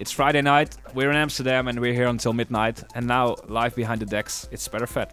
It's Friday night, we're in Amsterdam, and we're here until midnight. And now, live behind the decks, it's Better Fed.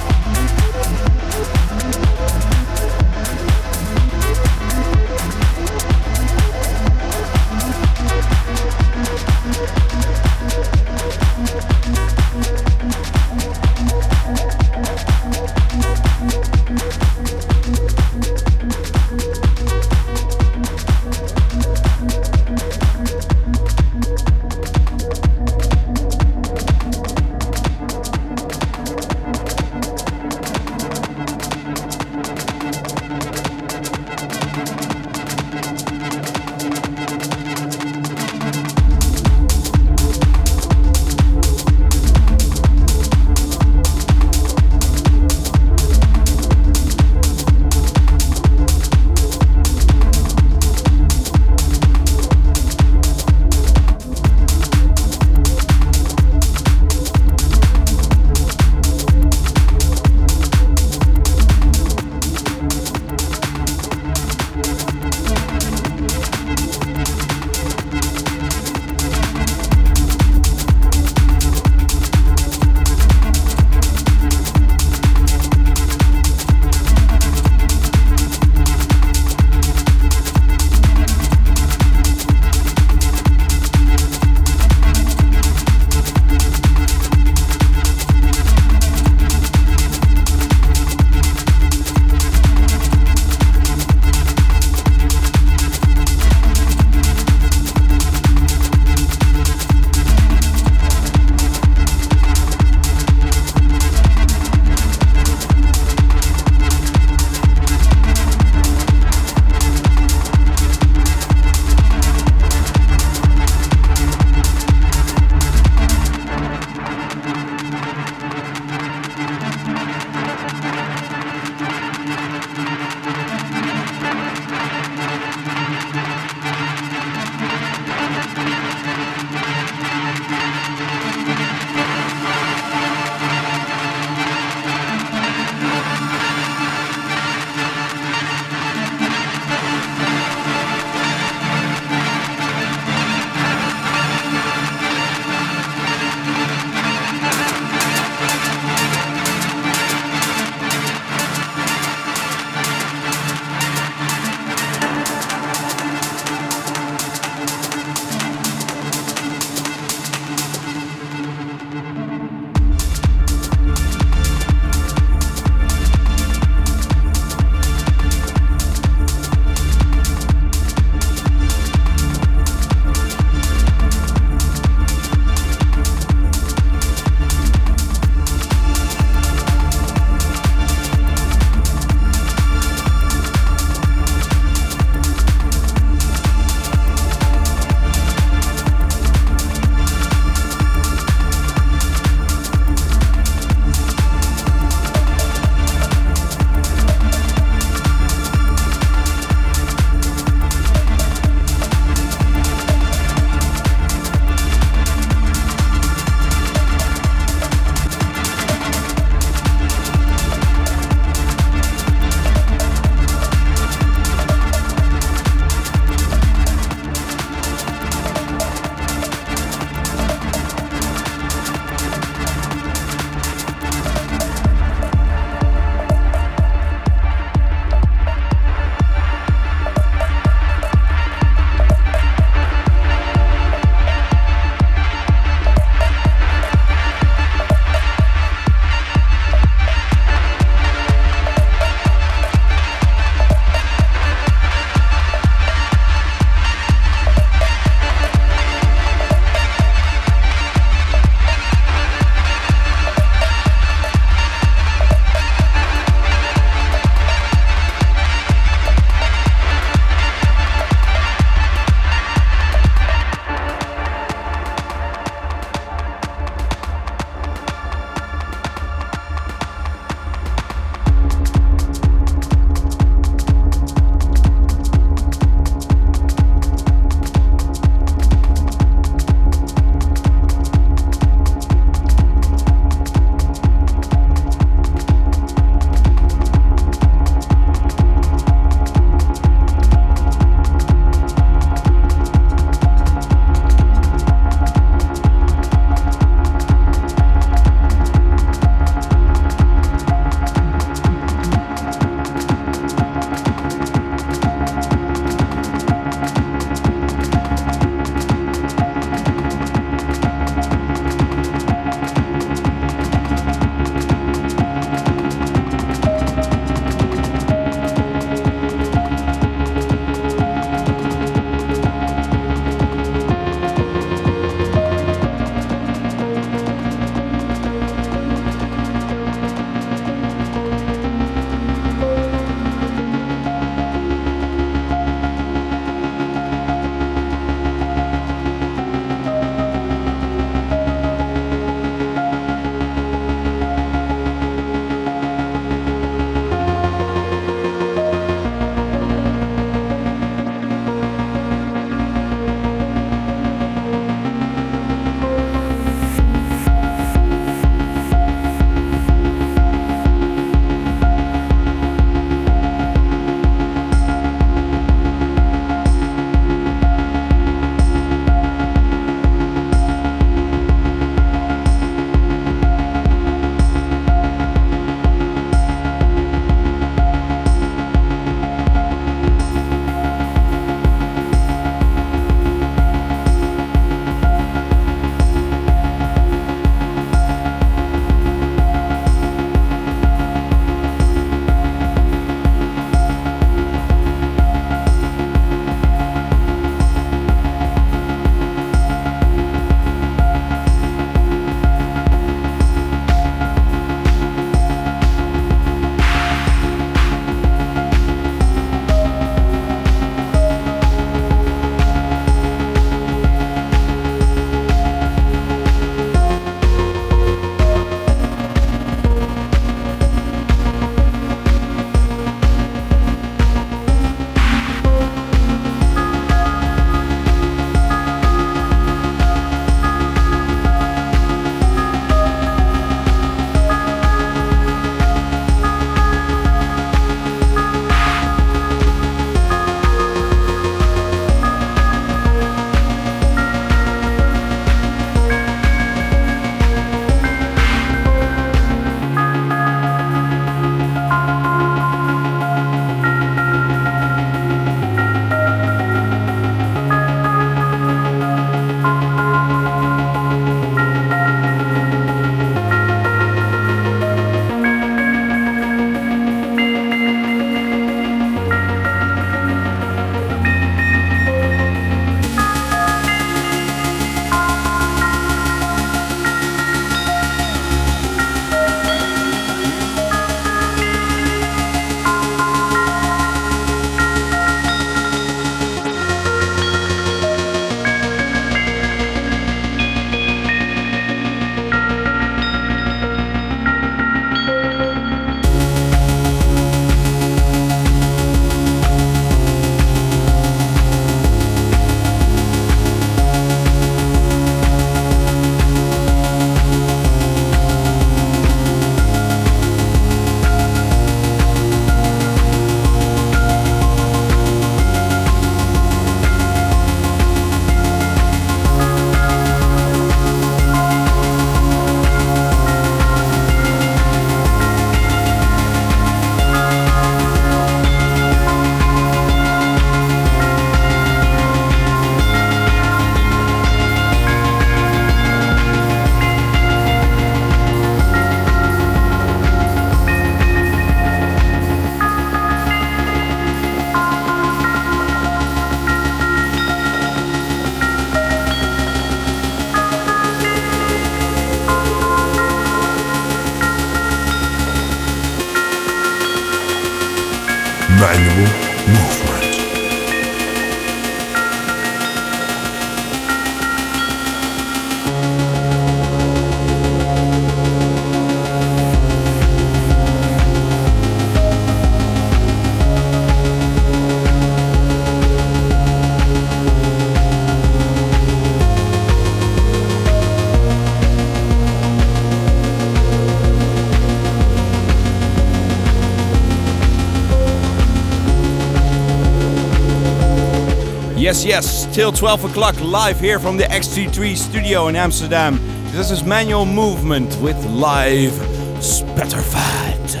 Yes, yes, till 12 o'clock live here from the XT3 studio in Amsterdam. This is Manual Movement with live Spatterfat.